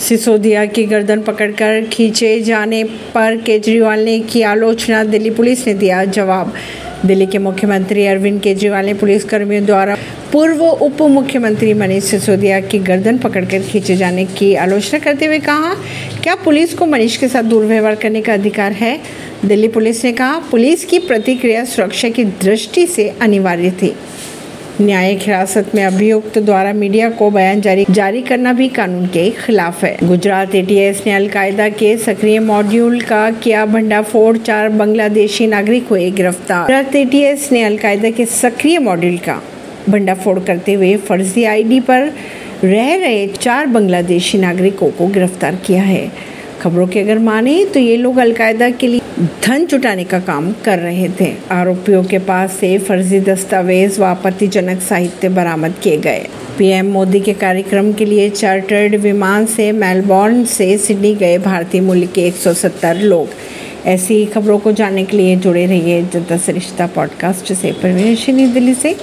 सिसोदिया की गर्दन पकड़कर खींचे जाने पर केजरीवाल ने की आलोचना, दिल्ली पुलिस ने दिया जवाब। दिल्ली के मुख्यमंत्री अरविंद केजरीवाल ने पुलिस कर्मियों द्वारा पूर्व उप मुख्यमंत्री मनीष सिसोदिया की गर्दन पकड़कर खींचे जाने की आलोचना करते हुए कहा, क्या पुलिस को मनीष के साथ दुर्व्यवहार करने का अधिकार है? दिल्ली पुलिस ने कहा, पुलिस की प्रतिक्रिया सुरक्षा की दृष्टि से अनिवार्य थी। न्यायिक हिरासत में अभियुक्त द्वारा मीडिया को बयान जारी जारी करना भी कानून के खिलाफ है। गुजरात एटीएस ने अलकायदा के सक्रिय मॉड्यूल का किया भंडाफोड़, चार बांग्लादेशी नागरिक हुए गिरफ़्तार। गुजरात एटीएस ने अलकायदा के सक्रिय मॉड्यूल का भंडाफोड़ करते हुए फर्जी आईडी पर रह रहे चार बांग्लादेशी नागरिकों को गिरफ़्तार किया है। खबरों की अगर माने तो ये लोग अलकायदा के लिए धन जुटाने का काम कर रहे थे। आरोपियों के पास से फर्जी दस्तावेज़ व आपत्तिजनक साहित्य बरामद किए गए। पीएम मोदी के कार्यक्रम के लिए चार्टर्ड विमान से मेलबोर्न से सिडनी गए भारतीय मूल्य के 170 लोग। ऐसी खबरों को जानने के लिए जुड़े रहिए जनता सरिश्ता पॉडकास्ट से। परवीन दिल्ली से।